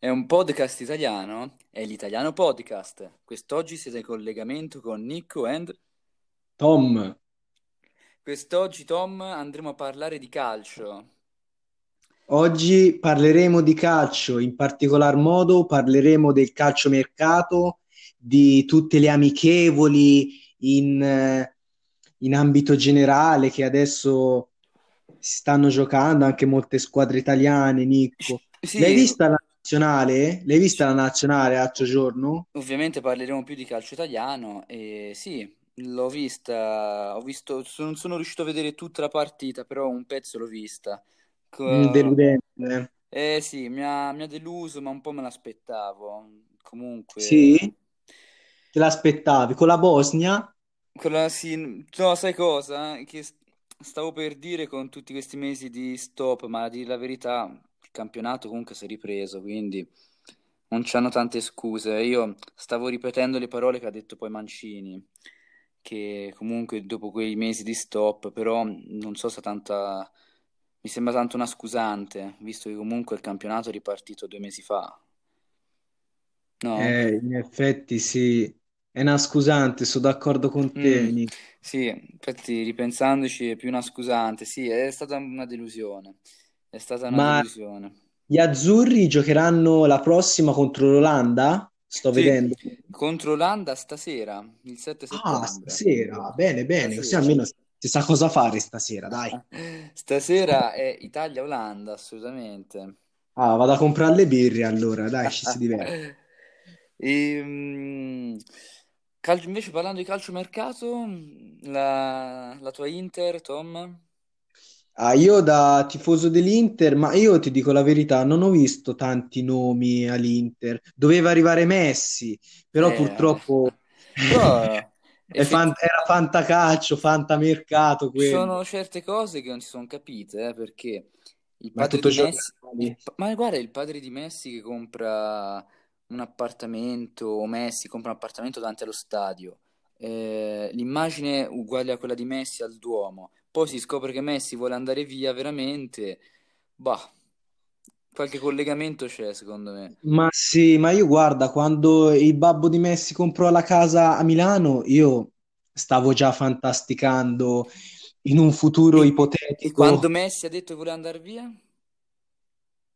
È un podcast italiano? È l'Italiano Podcast. Quest'oggi siete in collegamento con Nico and... Tom, Quest'oggi, Tom, andremo a parlare di calcio. oggi parleremo di calcio, in particolar modo parleremo del calciomercato, di tutte le amichevoli in, eh, in ambito generale che adesso si stanno giocando anche molte squadre italiane. L'hai Sì, vista la nazionale? L'hai vista la nazionale l'altro giorno? ovviamente parleremo più di calcio italiano e sì, l'ho vista, ho visto, non sono riuscito a vedere tutta la partita, però un pezzo l'ho vista. Co- deludente. eh. Sì, mi ha, mi ha deluso, ma un po' me l'aspettavo. Sì? Comunque, Te l'aspettavi? Con la Bosnia? quella sì, no, sai cosa? Che stavo per dire con tutti questi mesi di stop, ma a dire la verità, campionato comunque si è ripreso, quindi non c'hanno tante scuse. Io stavo ripetendo le parole che ha detto poi Mancini, che comunque dopo quei mesi di stop, però non so se tanta... Mi sembra tanto una scusante, visto che comunque il campionato è ripartito due mesi fa. No? Eh, in effetti sì, è una scusante, sono d'accordo con te, Mm, sì, infatti ripensandoci è più una scusante. Sì, è stata una delusione. È stata una Ma delusione. gli azzurri giocheranno la prossima contro l'Olanda? Sto Sì, vedendo. contro l'Olanda stasera, il 7 Ah, settembre. stasera. Bene, bene, così Stasera. almeno si sa cosa fare stasera, dai. Stasera è Italia-Olanda, assolutamente. Ah, vado a comprare le birre allora, dai, ci si diverte. E, calcio, invece parlando di calciomercato, la, la tua Inter, Tom? Ah, io da tifoso dell'Inter, ma io ti dico la verità, non ho visto tanti nomi all'Inter. Doveva arrivare Messi, però Eh, purtroppo però è fan- effettivamente era fantacalcio, fantamercato ci quello. sono certe cose che non si sono capite, eh, perché il Ma padre tutto di giocato Messi, il pa- ma guarda, il padre di Messi che compra un appartamento, o Messi compra un appartamento davanti allo stadio, eh, l'immagine uguale a quella di Messi al Duomo, poi si scopre che Messi vuole andare via veramente, bah, qualche collegamento c'è secondo me. Ma sì, ma io guarda, quando il babbo di Messi comprò la casa a Milano, io stavo già fantasticando in un futuro E, e quando ipotetico. Messi ha detto che voleva andare via?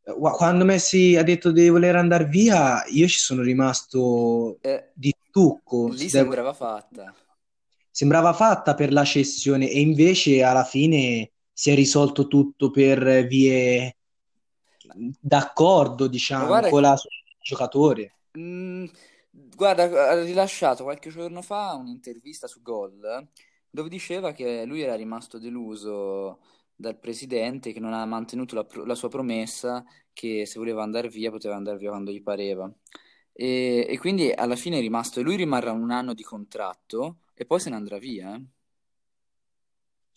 Quando Messi ha detto di voler andare via, io ci sono rimasto Eh, di stucco, lì sembrava fatta. Sembrava fatta per la cessione e invece alla fine si è risolto tutto per vie d'accordo, diciamo, guarda con la giocatore. Mm, guarda, ha rilasciato qualche giorno fa un'intervista su Gol dove diceva che lui era rimasto deluso dal presidente che non ha mantenuto la, la sua promessa che se voleva andare via poteva andare via quando gli pareva. E, e quindi alla fine è rimasto, e lui rimarrà un anno di contratto e poi se ne andrà via. eh.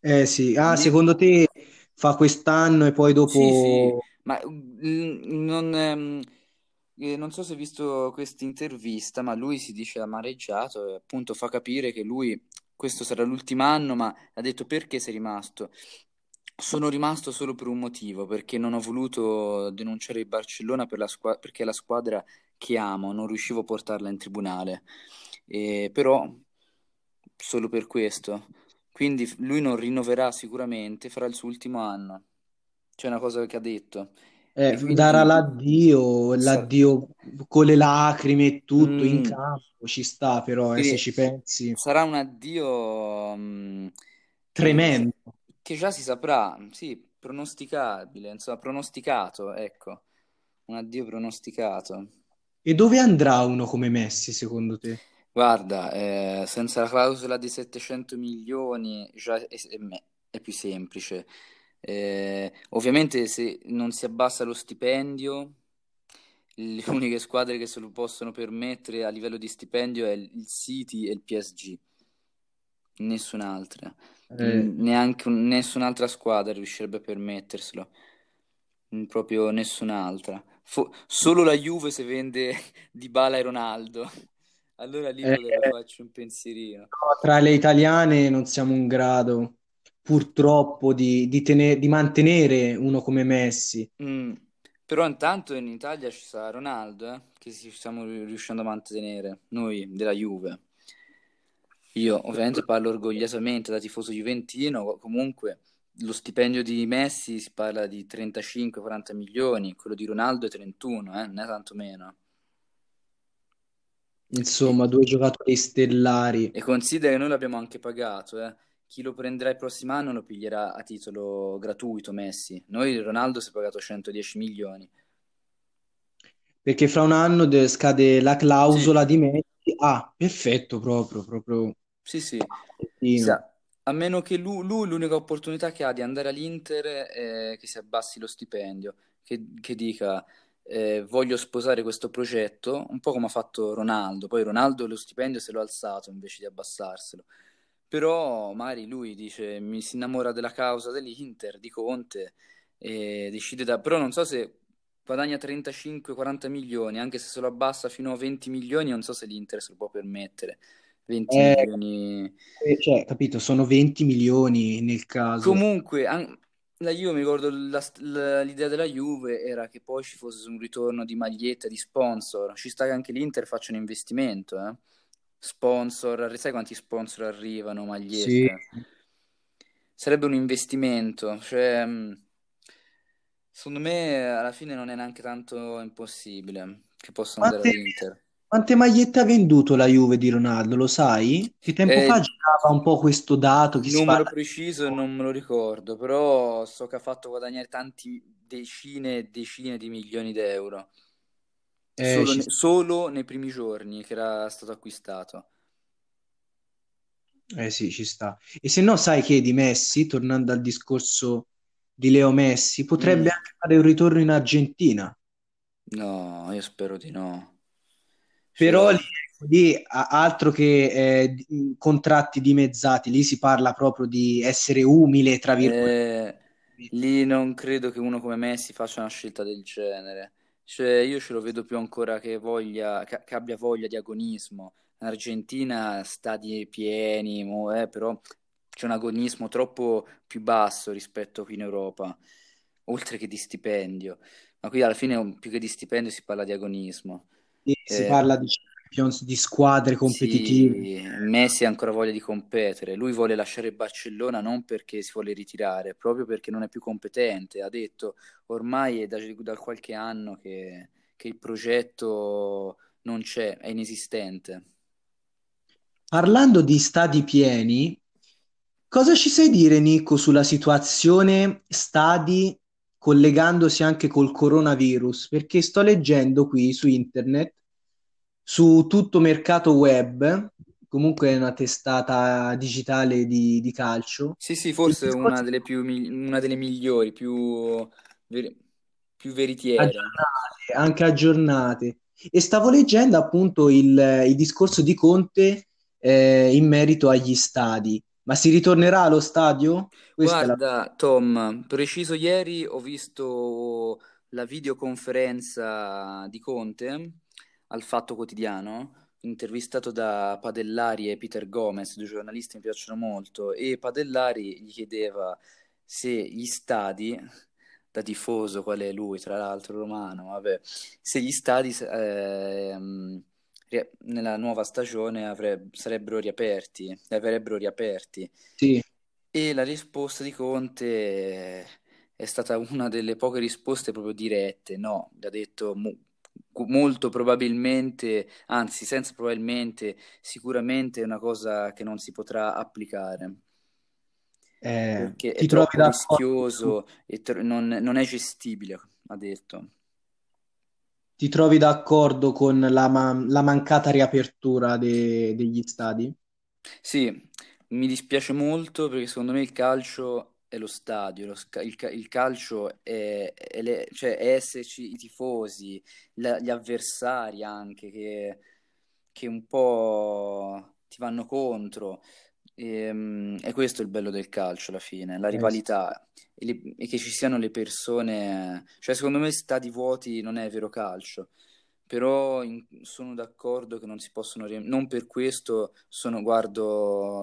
Eh sì, ah, secondo te fa quest'anno e poi Sì, sì, dopo... ma mm, non, ehm, eh, non so se hai visto questa intervista, ma lui si dice amareggiato e appunto fa capire che lui, questo sarà l'ultimo anno, ma ha detto perché sei rimasto? Sono rimasto solo per un motivo, perché non ho voluto denunciare il Barcellona per la squa- perché è la squadra che amo, non riuscivo a portarla in tribunale. E però solo per questo. Quindi lui non rinnoverà sicuramente, farà il suo ultimo anno. C'è una cosa che ha detto. eh, E darà quindi l'addio, l'addio con le lacrime e tutto in mm, campo, ci sta però, eh, se quindi ci pensi, sarà un addio mm, che, tremendo. che già si saprà, sì, pronosticabile, insomma, pronosticato, ecco, un addio pronosticato. E dove andrà uno come Messi, secondo te? Guarda, eh, senza la clausola di 700 milioni già è, è me- è più semplice. Eh, ovviamente se non si abbassa lo stipendio, le uniche squadre che se lo possono permettere a livello di stipendio è il City e il PSG, nessun'altra. Eh, Mm, Neanche un- nessun'altra squadra riuscirebbe a permetterselo, Mm, proprio nessun'altra. Fo- solo la Juve se vende Dybala e Ronaldo. Allora lì eh, farci un pensierino. no, tra le italiane non siamo in grado, purtroppo, di, di tene- di mantenere uno come Messi. Mm. Però intanto in Italia ci sarà Ronaldo, eh, che ci stiamo riuscendo a mantenere, noi della Juve. Io ovviamente parlo orgogliosamente da tifoso juventino, comunque lo stipendio di Messi si parla di 35-40 milioni, quello di Ronaldo è 31, eh, non è tanto meno. Insomma, due giocatori stellari. E considera che noi l'abbiamo anche pagato, eh. Chi lo prenderà il prossimo anno lo piglierà a titolo gratuito Messi. Noi Ronaldo si è pagato 110 milioni. Perché fra un anno scade la clausola sì. di Messi. Ah, perfetto, proprio, proprio. Sì, sì. sì a meno che lui, lui, l'unica opportunità che ha di andare all'Inter è che si abbassi lo stipendio, che, che dica eh, voglio sposare questo progetto, un po' come ha fatto Ronaldo. Poi Ronaldo lo stipendio se l'ha alzato invece di abbassarselo. Però magari lui dice mi si innamora della causa dell'Inter, di Conte, e decide da... Però non so se guadagna 35-40 milioni, anche se se lo abbassa fino a 20 milioni, non so se l'Inter se lo può permettere. 20 Eh, milioni. eh, cioè, capito, sono 20 milioni nel caso. Comunque, an- la Juve, mi ricordo la- la- l'idea della Juve era che poi ci fosse un ritorno di maglietta, di sponsor. Ci sta che anche l'Inter faccia un investimento, eh? Sponsor, sai quanti sponsor arrivano, Sì. magliette? Sarebbe un investimento, cioè, secondo me alla fine non è neanche tanto impossibile che possano andare all'Inter. Quante magliette ha venduto la Juve di Ronaldo, lo sai? Che tempo fa Eh, girava un po' questo dato si numero parla preciso non me lo ricordo, però so che ha fatto guadagnare tanti decine e decine di milioni di euro Eh, solo, ci ne- solo nei primi giorni che era stato acquistato. Eh sì, ci sta. E se no, sai che di Messi, tornando al discorso di Leo Messi, potrebbe Mm, anche fare un ritorno in Argentina. no, io spero di no. Però lì, lì, altro che eh, contratti dimezzati, lì si parla proprio di essere umile, tra virgolette. eh, lì non credo che uno come Messi faccia una scelta del genere. Cioè, io ce lo vedo più ancora che voglia, che, che abbia voglia di agonismo. In Argentina stadi pieni, mo- eh, però c'è un agonismo troppo più basso rispetto qui in Europa, oltre che di stipendio. Ma qui alla fine più che di stipendio si parla di agonismo. Si Eh, parla di Champions, di squadre competitive. sì, Messi ha ancora voglia di competere. Lui vuole lasciare Barcellona non perché si vuole ritirare, proprio perché non è più competente. Ha detto ormai è da, da qualche anno che, che il progetto non c'è, è inesistente. Parlando di stadi pieni, cosa ci sai dire, Nico, sulla situazione stadi collegandosi anche col coronavirus? Perché sto leggendo qui su internet, su tutto mercato web, comunque è una testata digitale di, di calcio, Sì, sì, forse una discorso delle più, una delle migliori, più, più veritiere. aggiornate, anche aggiornate. E stavo leggendo appunto il, il discorso di Conte eh, in merito agli stadi. Ma si ritornerà allo stadio? Questa è la... Guarda, Tom, preciso ieri ho visto la videoconferenza di Conte al Fatto Quotidiano, intervistato da Padellari e Peter Gomez, due giornalisti che mi piacciono molto, e Padellari gli chiedeva se gli stadi, da tifoso qual è lui, tra l'altro romano, vabbè, se gli stadi ehm, ri- nella nuova stagione avre- sarebbero riaperti, avrebbero riaperti. Sì. E la risposta di Conte è stata una delle poche risposte proprio dirette, no, ha detto mo- molto probabilmente, anzi senza probabilmente, sicuramente è una cosa che non si potrà applicare, Eh, perché è troppo rischioso e tro- non, non è gestibile, ha detto. Ti trovi d'accordo con la, ma- la mancata riapertura de- degli stadi? Sì, mi dispiace molto perché secondo me il calcio è lo stadio, lo sca- il, ca- il calcio è, è le- cioè è esserci i tifosi, la- gli avversari anche che, che un po' ti vanno contro. Ehm, E, questo è il bello del calcio alla fine, la Eh, rivalità e, le- e che ci siano le persone. Cioè, secondo me stadi vuoti non è vero calcio. Però in- sono d'accordo che non si possono. Non per questo sono, guardo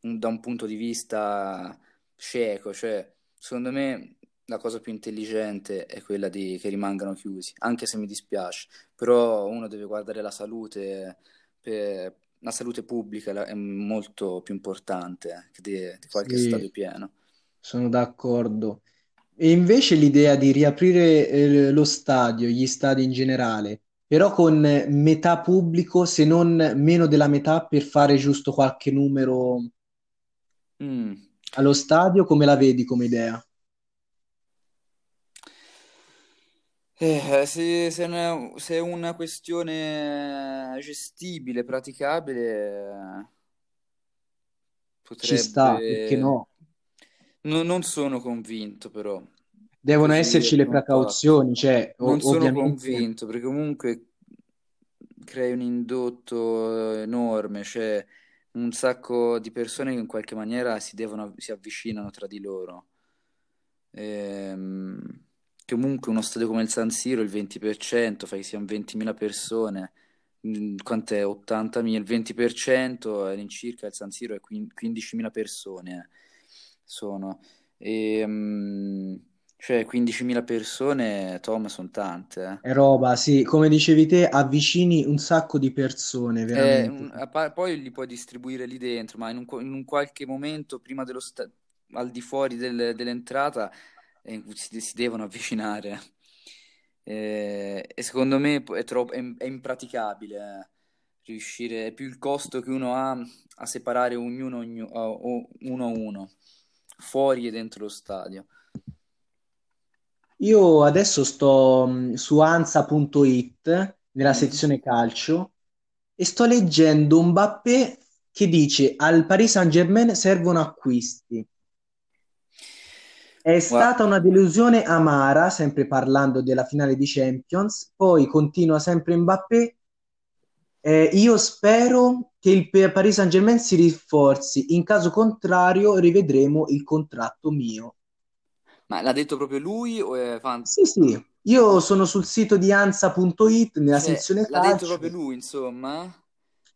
un- da un punto di vista cieco, cioè secondo me la cosa più intelligente è quella di, che rimangano chiusi, anche se mi dispiace, però uno deve guardare la salute, per- la salute pubblica è molto più importante eh, di, di qualche Sì, stadio pieno. sono d'accordo. E invece l'idea di riaprire eh, lo stadio, gli stadi in generale, però con metà pubblico, se non meno della metà, per fare giusto qualche numero Mm. allo stadio, come la vedi come idea? Eh, se, se non è, se è una questione gestibile, praticabile, eh, Ci sta, perché potrebbe... no? No- non sono convinto, però, Devono così esserci le impatto. precauzioni, cioè, Non o- sono ovviamente. convinto, perché comunque crei un indotto enorme, cioè un sacco di persone che in qualche maniera si devono, si avvicinano tra di loro. Ehm, comunque uno stadio come il San Siro, il 20%, fai che siano 20.000 persone, mm, quant'è? 80.000, il 20% all'incirca il San Siro è quin- 15.000 persone, eh, sono. Ehm, cioè 15.000 persone, Tom, sono tante, È roba, sì, come dicevi te, avvicini un sacco di persone, eh. Eh, veramente. un- a pa- poi li puoi distribuire lì dentro, ma in un, in un qualche momento prima dello sta- al di fuori del- dell'entrata eh, si, si devono avvicinare. Eh, e secondo me è, troppo, è, è impraticabile eh, riuscire, è più il costo che uno ha a separare ognuno, ognu- a- o- uno a uno, fuori e dentro lo stadio. Io adesso sto mh, su Ansa.it nella Mhm. sezione calcio e sto leggendo un Mbappé che dice al Paris Saint-Germain servono acquisti. È stata una delusione amara, sempre parlando della finale di Champions. Poi continua sempre Mbappé. eh, io spero che il Paris Saint-Germain si rinforzi, in caso contrario rivedremo il contratto mio. Ma l'ha detto proprio lui o è fan... Sì, sì, io sono sul sito di Ansa.it nella Cioè, sezione l'ha detto proprio calcio. lui, insomma?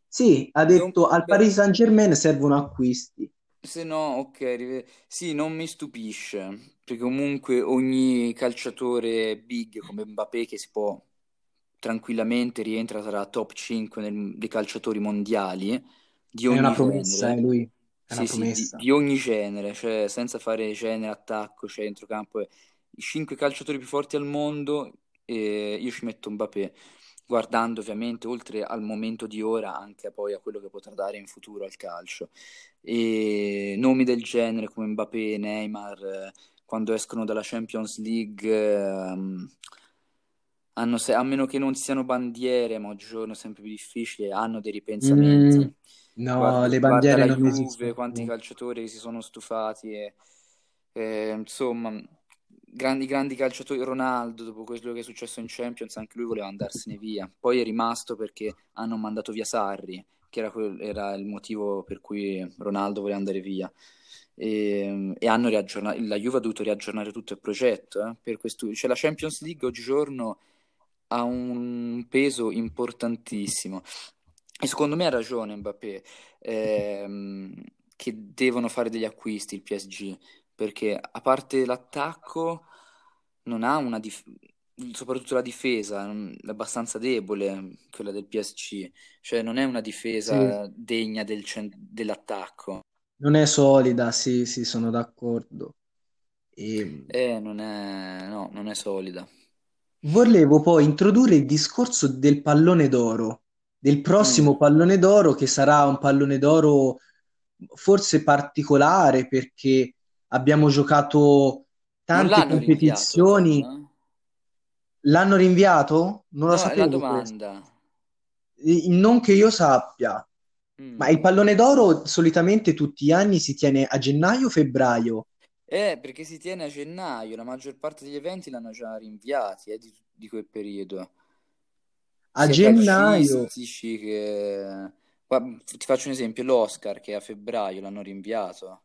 Sì, ha Non... detto al beh, Paris Saint-Germain servono acquisti. Se no, ok, rive- sì, non mi stupisce, perché comunque ogni calciatore big come Mbappé che si può tranquillamente rientra tra top 5 nel- dei calciatori mondiali di È una ogni promessa, eh, genere. lui. È una Sì, sì, di, promessa. di ogni genere, cioè senza fare genere, attacco, centrocampo. eh. I cinque calciatori più forti al mondo, eh, io ci metto Mbappé, guardando ovviamente oltre al momento di ora anche poi a quello che potrà dare in futuro al calcio. E nomi del genere come Mbappé, Neymar, eh, quando escono dalla Champions League, hanno se- a meno che non siano bandiere, ma oggigiorno è sempre più difficile, hanno dei Mm, ripensamenti. no, Guarda, le bandiere non Juve, esistono quanti calciatori si sono stufati, e, e, insomma, grandi, grandi calciatori. Ronaldo, dopo quello che è successo in Champions, anche lui voleva andarsene via. Poi è rimasto perché hanno mandato via Sarri, che era, quel- era il motivo per cui Ronaldo voleva andare via. E, e hanno riaggiornato, la Juve ha dovuto riaggiornare tutto il progetto, eh, per questo, cioè la Champions League oggigiorno ha un peso importantissimo. E secondo me ha ragione Mbappé, ehm, che devono fare degli acquisti il PSG, perché a parte l'attacco non ha una dif- soprattutto la difesa è abbastanza debole, quella del PSG, cioè non è una Sì, difesa degna del cen- dell'attacco. non è solida, sì, sì, sono d'accordo. E Eh, non è, no, non è solida. volevo poi introdurre il discorso del pallone d'oro, del Mm. prossimo pallone d'oro che sarà un pallone d'oro forse particolare perché abbiamo giocato tante rinviato, competizioni. eh? L'hanno rinviato? Non lo No, è una sapevo questo. domanda. I- Non che io sappia, ma Mm. il pallone d'oro solitamente tutti gli anni si tiene a gennaio o febbraio. Eh, perché si tiene a gennaio, la maggior parte degli eventi l'hanno già rinviati, eh, di, di quel periodo, A sia gennaio, che... Guarda, ti faccio un esempio, l'Oscar che è a febbraio l'hanno rinviato.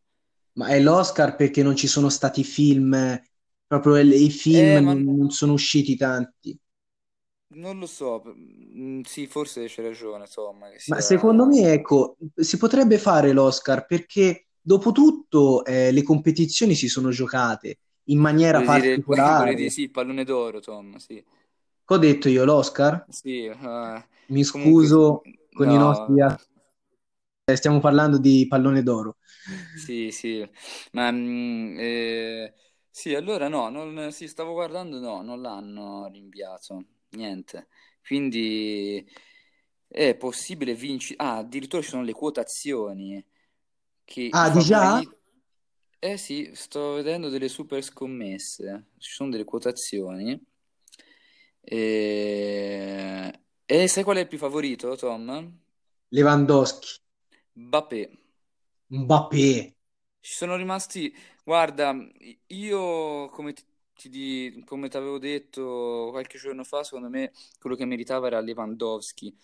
Ma è l'Oscar perché non ci sono stati film, proprio il- i film Eh, ma non, non sono usciti tanti. non lo so, mm, sì, forse c'è ragione, insomma, che Ma secondo sia... me, ecco, si potrebbe fare l'Oscar perché dopo tutto eh, le competizioni si sono giocate in maniera Vuoi dire, vuoi dire particolare. sì, il pallone d'oro, Tom, sì. Che ho detto io, l'Oscar? Sì, eh, Mi comunque, scuso con i nostri... no, eh, Stiamo parlando di pallone d'oro. Sì, sì, ma mm, eh, sì, allora no, non, sì, stavo guardando, no, non l'hanno rinviato, niente. Quindi è possibile vincere, ah, addirittura ci sono le quotazioni che Ah, di già? favoriti, eh sì, sto vedendo delle super scommesse, ci sono delle quotazioni. E, e sai qual è il più favorito, Tom? Lewandowski, Mbappé. Mbappé. Ci sono rimasti, guarda, io come ti, ti di- come avevo detto qualche giorno fa, secondo me quello che meritava era Lewandowski,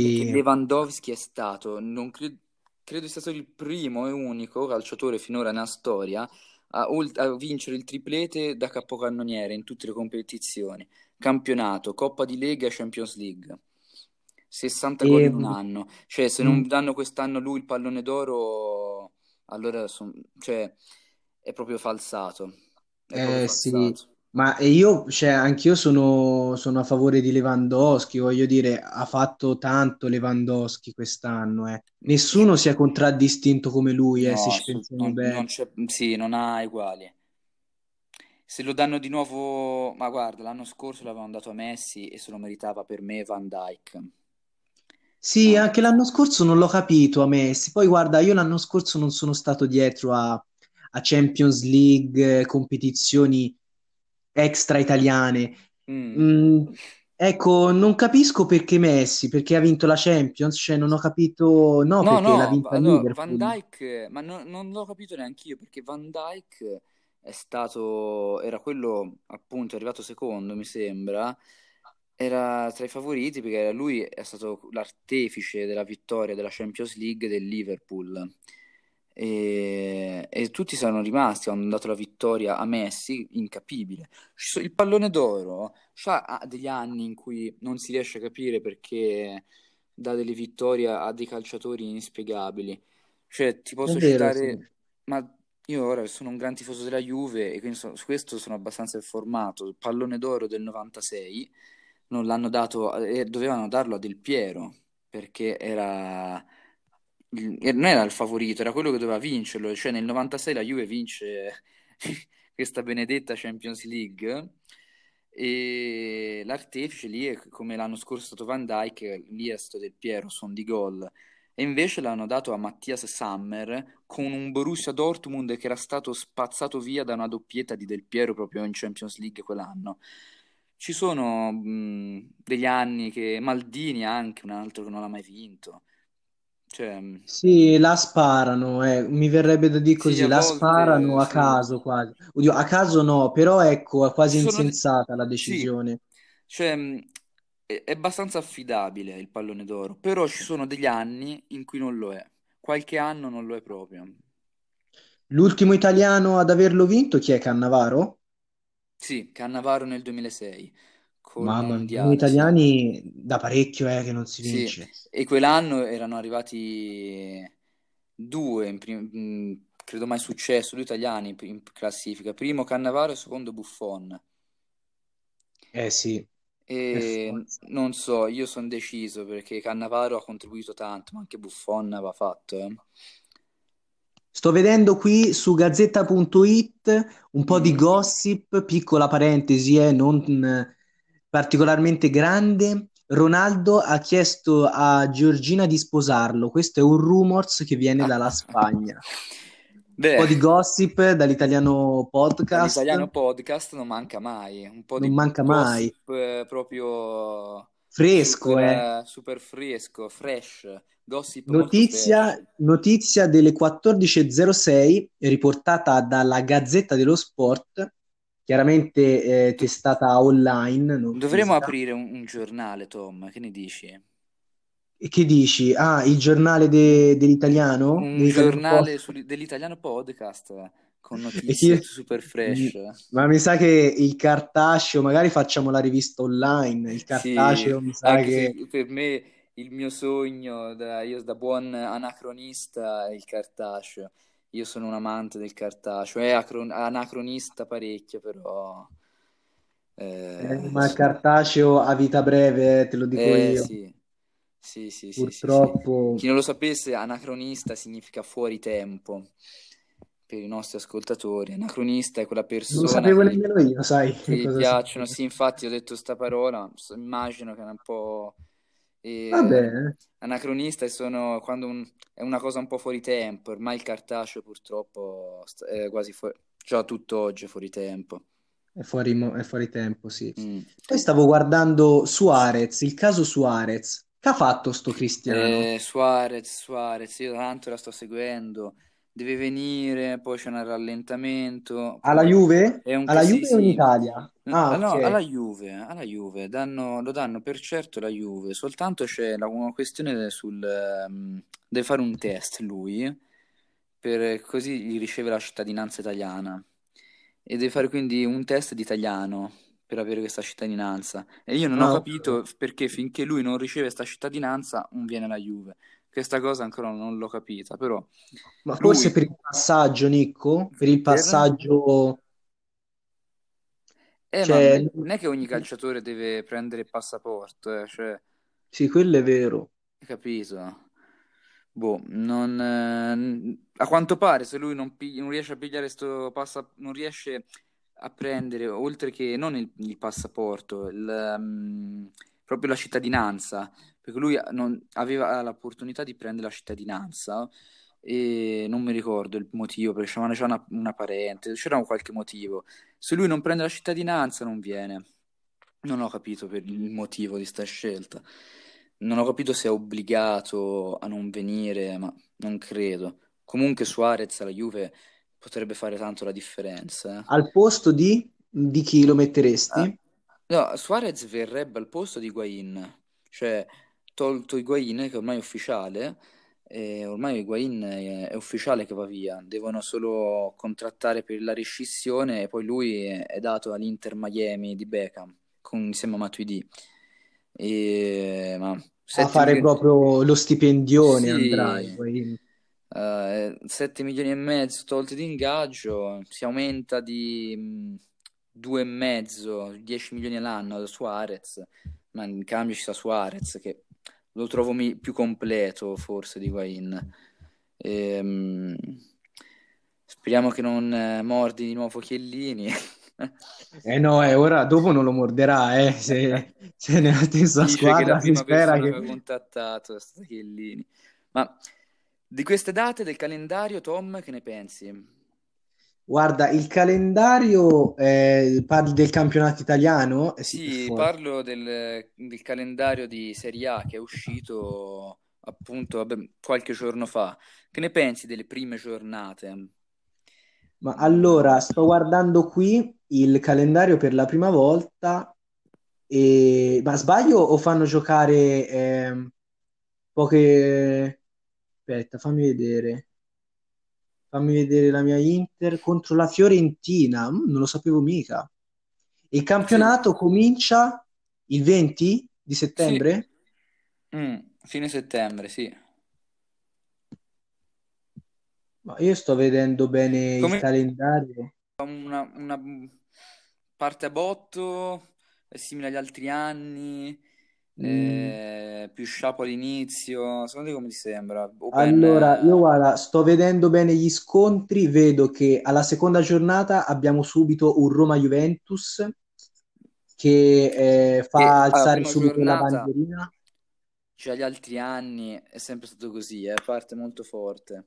perché Sì. Lewandowski è stato, non cre- credo sia stato il primo e unico calciatore finora nella storia a, ol- a vincere il triplete da capocannoniere in tutte le competizioni, campionato, Coppa di Lega e Champions League. 60 gol in un anno, cioè se non mm, danno quest'anno lui il pallone d'oro, allora son- cioè, è proprio falsato, è proprio eh, sì, falsato. ma io, cioè, anch'io sono, sono a favore di Lewandowski, voglio dire, ha fatto tanto Lewandowski quest'anno, eh. Nessuno si è contraddistinto come lui, eh, se No, ci pensiamo non, non bene. c'è, sì, non ha uguali. Se lo danno di nuovo, ma guarda, l'anno scorso l'avevano dato a Messi e se lo meritava per me Van Dijk. Sì, anche l'anno scorso non l'ho capito a Messi. Poi guarda, io l'anno scorso non sono stato dietro a, a Champions League, eh, competizioni extra italiane. mm. Mm, ecco, non capisco perché Messi, perché ha vinto la Champions, cioè non ho capito, no, No, perché l'ha no, vinta allora Van Liverpool. Dijk, ma no- non l'ho capito neanche io perché Van Dijk è stato, era quello appunto, è arrivato secondo, mi sembra, era tra i favoriti perché lui è stato l'artefice della vittoria della Champions League del Liverpool e, e tutti sono rimasti, hanno dato la vittoria a Messi, incapibile. Ci so- Il pallone d'oro c'ha ha degli anni in cui non si riesce a capire perché dà delle vittorie a dei calciatori inspiegabili. Cioè, ti È posso vero, sì. citare, ma io ora sono un gran tifoso della Juve e quindi so- su questo sono abbastanza informato. Il pallone d'oro del 96 non l'hanno dato, eh, dovevano darlo a Del Piero perché era, non era il favorito, era quello che doveva vincerlo. Cioè, nel 96 la Juve vince questa benedetta Champions League. E l'artefice lì è come l'anno scorso è stato Van Dijk, lì è stato Del Piero, son di gol. E invece l'hanno dato a Mattias Sammer con un Borussia Dortmund che era stato spazzato via da una doppietta di Del Piero proprio in Champions League quell'anno. Ci sono mh, degli anni che Maldini anche, un altro che non l'ha mai vinto. Cioè, mh, Sì, la sparano, eh. Mi verrebbe da dire sì, così, a la volte sparano a sì. caso quasi. Oddio, a caso no, però ecco, è quasi sono... insensata la Sì, decisione. cioè, mh, è, è abbastanza affidabile il pallone d'oro, però ci sono degli anni in cui non lo è. Qualche anno non lo è proprio. L'ultimo italiano ad averlo vinto, chi è? Cannavaro? Sì, Cannavaro nel 2006 col Mamma mia, noi Mondiale, sì. italiani da parecchio è che non si Sì, vince. e quell'anno erano arrivati due, in prim- mh, credo mai successo, due italiani in classifica, primo Cannavaro e secondo Buffon. Eh sì, per E forza. non so, io sono deciso perché Cannavaro ha contribuito tanto, ma anche Buffon aveva fatto, eh. Sto vedendo qui su Gazzetta.it un po' di Mm. gossip, piccola parentesi, eh, non eh, particolarmente grande. Ronaldo ha chiesto a Giorgina di sposarlo. Questo è un rumors che viene dalla Spagna. Un Beh, po' di gossip dall'italiano podcast, podcast non manca mai, un po' non di manca mai. gossip eh, proprio Fresco, eh. super, eh, super fresco, fresh, gossip Notizia, notizia delle 14.06 riportata dalla Gazzetta dello Sport, chiaramente eh, testata online, dovremmo aprire un, un giornale, Tom, che ne dici? E che dici? Ah, il giornale de- dell'italiano? Un Dell'italiano giornale Post? sul- dell'italiano podcast con notizie super fresh. Ma mi sa che il cartaceo, magari facciamo la rivista online, il Sì, cartaceo mi sa che... per me il mio sogno, da, io da buon anacronista, è il cartaceo. io sono un amante del cartaceo, è acron- anacronista parecchio, però... Eh, ma il cartaceo a vita breve, te lo dico eh, io. sì. Sì, sì, sì, Purtroppo... sì, sì. Chi non lo sapesse, anacronista significa fuori tempo per i nostri ascoltatori. Anacronista è quella persona. Non lo sapevo che, nemmeno io, sai. Che gli piacciono. Sì, infatti ho detto sta parola, immagino che è un po'. E... Bene. Anacronista sono quando un... è una cosa un po' fuori tempo. Ormai il cartaceo purtroppo è quasi fuori. Già tutto oggi è fuori tempo. È fuori, mo... è fuori tempo, sì. Mm. Poi stavo guardando Suarez, il caso Suarez. Che ha fatto sto Cristiano? Eh, Suarez, Suarez, io tanto la sto seguendo deve venire, poi c'è un rallentamento. Alla Juve? È un alla Juve sì, o in Italia? Ah, no, okay. alla Juve, alla Juve. Danno, lo danno per certo la Juve, soltanto c'è la, una questione sul... Um, deve fare un test lui, per, così gli riceve la cittadinanza italiana. E deve fare quindi un test di italiano per avere questa cittadinanza. E io non ah, ho capito okay. perché finché lui non riceve questa cittadinanza non viene la Juve. Questa cosa ancora non l'ho capita, però... Ma forse lui... per il passaggio, Nicco? Per il passaggio... Eh, cioè... non è che ogni calciatore deve prendere il passaporto, eh, cioè... Sì, quello è vero. Capito? Boh, non... Eh, a quanto pare, se lui non, pigli... non riesce a pigliare questo passaporto, non riesce a prendere, oltre che non il, il passaporto, il, um, proprio la cittadinanza, perché lui non, aveva l'opportunità di prendere la cittadinanza e non mi ricordo il motivo, perché c'era una, una parente, c'era un qualche motivo. Se lui non prende la cittadinanza non viene. Non ho capito per il motivo di sta scelta. Non ho capito se è obbligato a non venire, ma non credo. Comunque Suarez alla Juve potrebbe fare tanto la differenza. Eh. Al posto di, di chi lo metteresti? Eh, no, Suarez verrebbe al posto di Guain. Cioè, tolto Higuain, che ormai è ufficiale, e ormai Higuain è, è ufficiale che va via, devono solo contrattare per la rescissione e poi lui è, è dato all'Inter Miami di Beckham, con, insieme a Matuidi. E, ma a fare milioni... proprio lo stipendione sì. andrà Higuain. Uh, 7 milioni e mezzo tolti di ingaggio, si aumenta di mh, 2,5, 10 milioni all'anno da Suarez, ma in cambio ci sta Suarez che lo trovo mi- più completo forse di Guain. Ehm, speriamo che non eh, mordi di nuovo Chiellini. eh no, eh, ora dopo non lo morderà, eh, se, se nella stessa Dice squadra si spera che... che... contattato è stato Chiellini. Ma di queste date del calendario, Tom, che ne pensi? Guarda, il calendario, eh, parli del campionato italiano? Eh sì, sì parlo del, del, calendario di Serie A che è uscito appunto vabbè, qualche giorno fa. Che ne pensi delle prime giornate? Ma allora, sto guardando qui il calendario per la prima volta, e... ma sbaglio o fanno giocare eh, poche... Aspetta, fammi vedere. Fammi vedere la mia Inter contro la Fiorentina. Mm, non lo sapevo mica. Il campionato sì. comincia il 20 di settembre? Sì. Mm, fine settembre, sì. Ma io sto vedendo bene Come... il calendario. Una, una parte a botto, è simile agli altri anni. Eh, più sciapo all'inizio, secondo te come ti sembra? Open... Allora, io guarda, sto vedendo bene gli scontri, vedo che alla seconda giornata abbiamo subito un Roma-Juventus che eh, fa e, alzare subito giornata, la bandierina. Cioè, gli altri anni è sempre stato così, eh, parte molto forte.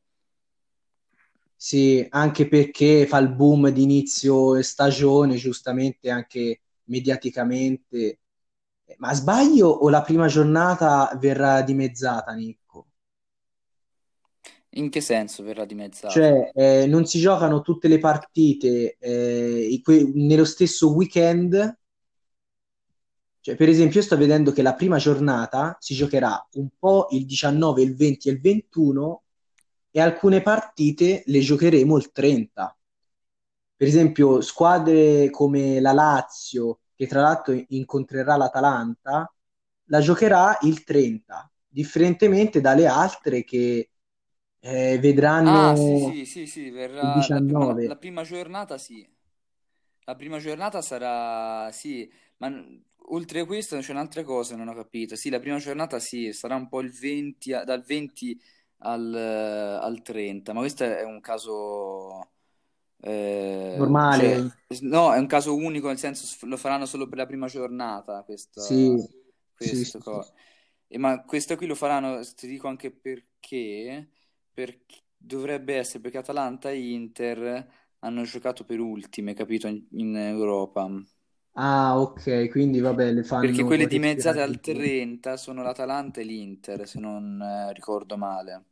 Sì, anche perché fa il boom di inizio stagione, giustamente anche mediaticamente ma sbaglio o la prima giornata verrà dimezzata, Nicco? In che senso verrà dimezzata? Cioè, eh, non si giocano tutte le partite eh, que- nello stesso weekend. Cioè, per esempio, io sto vedendo che la prima giornata si giocherà un po' il 19, il 20 e il 21 e alcune partite le giocheremo il 30. Per esempio, squadre come la Lazio, che tra l'altro incontrerà l'Atalanta, la giocherà il 30, differentemente dalle altre che eh, Ah, sì, vedranno sì, sì, sì, il verrà la, ma la- 19. prima giornata sì. La prima giornata sarà, sì, ma oltre a questo c'è un'altra cosa, non ho capito. Sì, la prima giornata sì, sarà un po' il 20, a- dal 20 al, al 30, ma questo è un caso, eh, cioè, Normale? no, è un caso unico, nel senso lo faranno solo per la prima giornata, Sì, questo, sì, questo sì, sì. co- E ma questo qui lo faranno, ti dico anche perché, perché dovrebbe essere perché Atalanta e Inter hanno giocato per ultime, capito, in, in Europa. Ah, ok, quindi vabbè, le Perché fanno quelle dimezzate al un po'. 30 sono l'Atalanta e l'Inter, se non eh, ricordo male.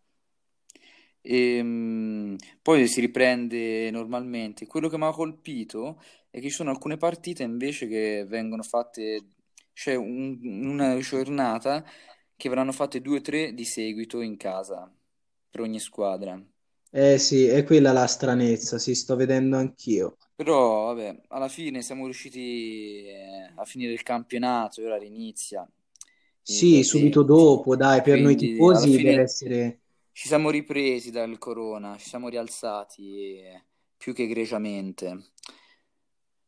E, mh, poi si riprende normalmente. Quello che mi ha colpito è che ci sono alcune partite invece che vengono fatte, c'è un- una giornata che verranno fatte due o tre di seguito in casa per ogni squadra. Eh sì, è quella la stranezza, sì, sto vedendo anch'io. Però, vabbè, alla fine siamo riusciti eh, a finire il campionato e ora inizia il Sì, subito 20. dopo, dai, per noi Quindi alla tifosi deve fine essere... ci siamo ripresi dal corona, ci siamo rialzati eh, più che egregiamente.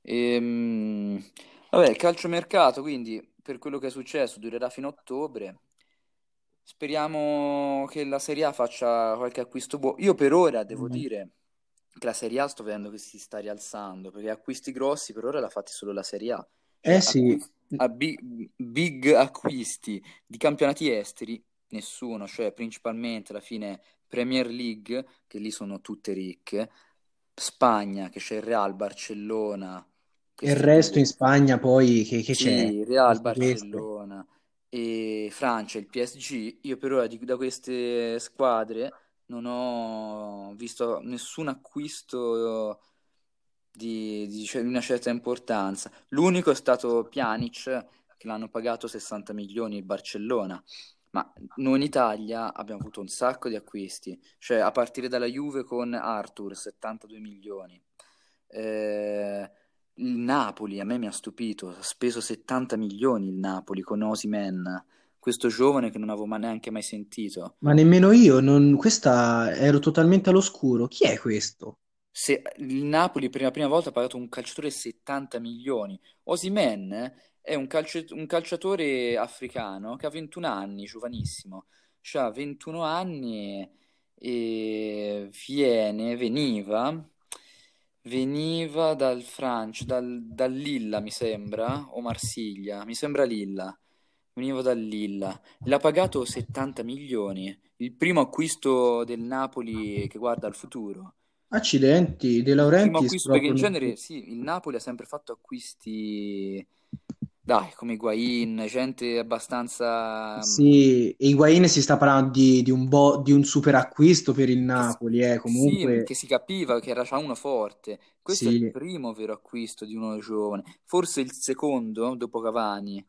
Ehm, vabbè, il calciomercato, quindi per quello che è successo, durerà fino a ottobre. Speriamo che la Serie A faccia qualche acquisto buono. Io per ora devo dire che la Serie A sto vedendo che si sta rialzando, perché acquisti grossi per ora l'ha fatti solo la Serie A. Eh sì, acqui- a big, big acquisti di campionati esteri, nessuno, cioè principalmente alla fine Premier League, che lì sono tutte ricche, Spagna, che c'è il Real, Barcellona, il resto in. Spagna poi che, che c'è? Sì, Real, Queste, queste. Barcellona e Francia, il PSG. Io per ora di- da queste squadre non ho visto nessun acquisto di, di ce- di una certa importanza. L'unico è stato Pjanic, che l'hanno pagato 60 milioni il Barcellona. Ma noi in Italia abbiamo avuto un sacco di acquisti, cioè a partire dalla Juve con Arthur, 72 milioni. Eh, il Napoli a me mi ha stupito, ha speso 70 milioni il Napoli con Osimhen, questo giovane che non avevo ma neanche mai sentito. Ma nemmeno io, non... questa ero totalmente all'oscuro. Chi è questo? Se il Napoli per la prima volta ha pagato un calciatore 70 milioni, Osimhen è un, calci- un calciatore africano che ha 21 anni, giovanissimo, cioè ha 21 anni e viene, veniva, veniva dal Francia, dal, dal Lilla mi sembra, o Marsiglia, mi sembra Lilla, veniva dal Lilla, l'ha pagato 70 milioni, il primo acquisto del Napoli che guarda al futuro. Accidenti, De Il primo acquisto, perché in genere sì, il Napoli ha sempre fatto acquisti, dai, come Higuain, gente abbastanza Sì, e Higuain si sta parlando di, di un bo- di un super acquisto per il Napoli, eh. sì, Comunque che si capiva che era già uno forte. Questo è il sì. primo vero acquisto di uno giovane, forse il secondo dopo Cavani,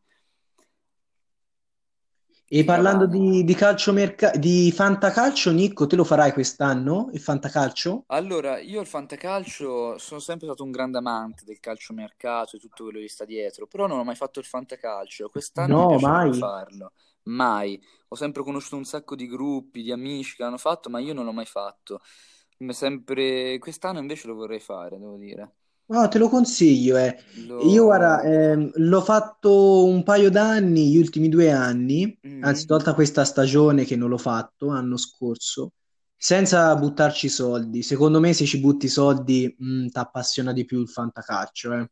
E parlando di, di calciomerca- di fantacalcio, Nicco, te lo farai quest'anno? Il fantacalcio? Allora, io il fantacalcio sono sempre stato un grande amante del calciomercato e tutto quello che sta dietro, però non ho mai fatto il fantacalcio. Quest'anno mi No, piacerebbe mai. farlo. Mai. Ho sempre conosciuto un sacco di gruppi, di amici che l'hanno fatto, ma io non l'ho mai fatto. Sempre... Quest'anno invece lo vorrei fare, devo dire. No, te lo consiglio, eh. Io, guarda, Lo... ehm, l'ho fatto un paio d'anni, gli ultimi due anni, anzi, Mm. tolta questa stagione che non l'ho fatto, anno scorso, senza buttarci soldi. Secondo me, se ci butti soldi, ti appassiona di più il fantacalcio, eh.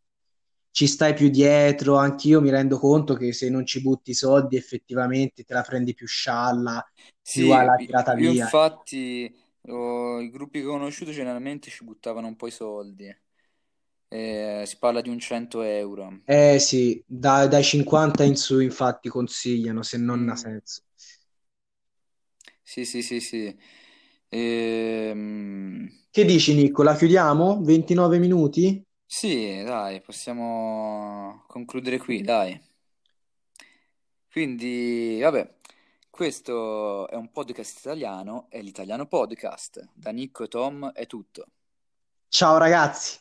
Ci stai più dietro, anch'io mi rendo conto che se non ci butti soldi, effettivamente te la prendi più scialla, più Sì, alla tirata io via. infatti oh, i gruppi che ho conosciuto generalmente ci buttavano un po' i soldi. Eh, si parla di un 100 euro. Eh sì, da- dai 50 in su infatti consigliano, se non ha Mm, senso. Sì, sì, sì, sì. Ehm, Che dici, Nico? La chiudiamo? 29 minuti? sì, dai, possiamo concludere qui, dai. Quindi, vabbè, questo è un podcast italiano, è l'Italiano Podcast. Da Nicco e Tom è tutto. Ciao ragazzi!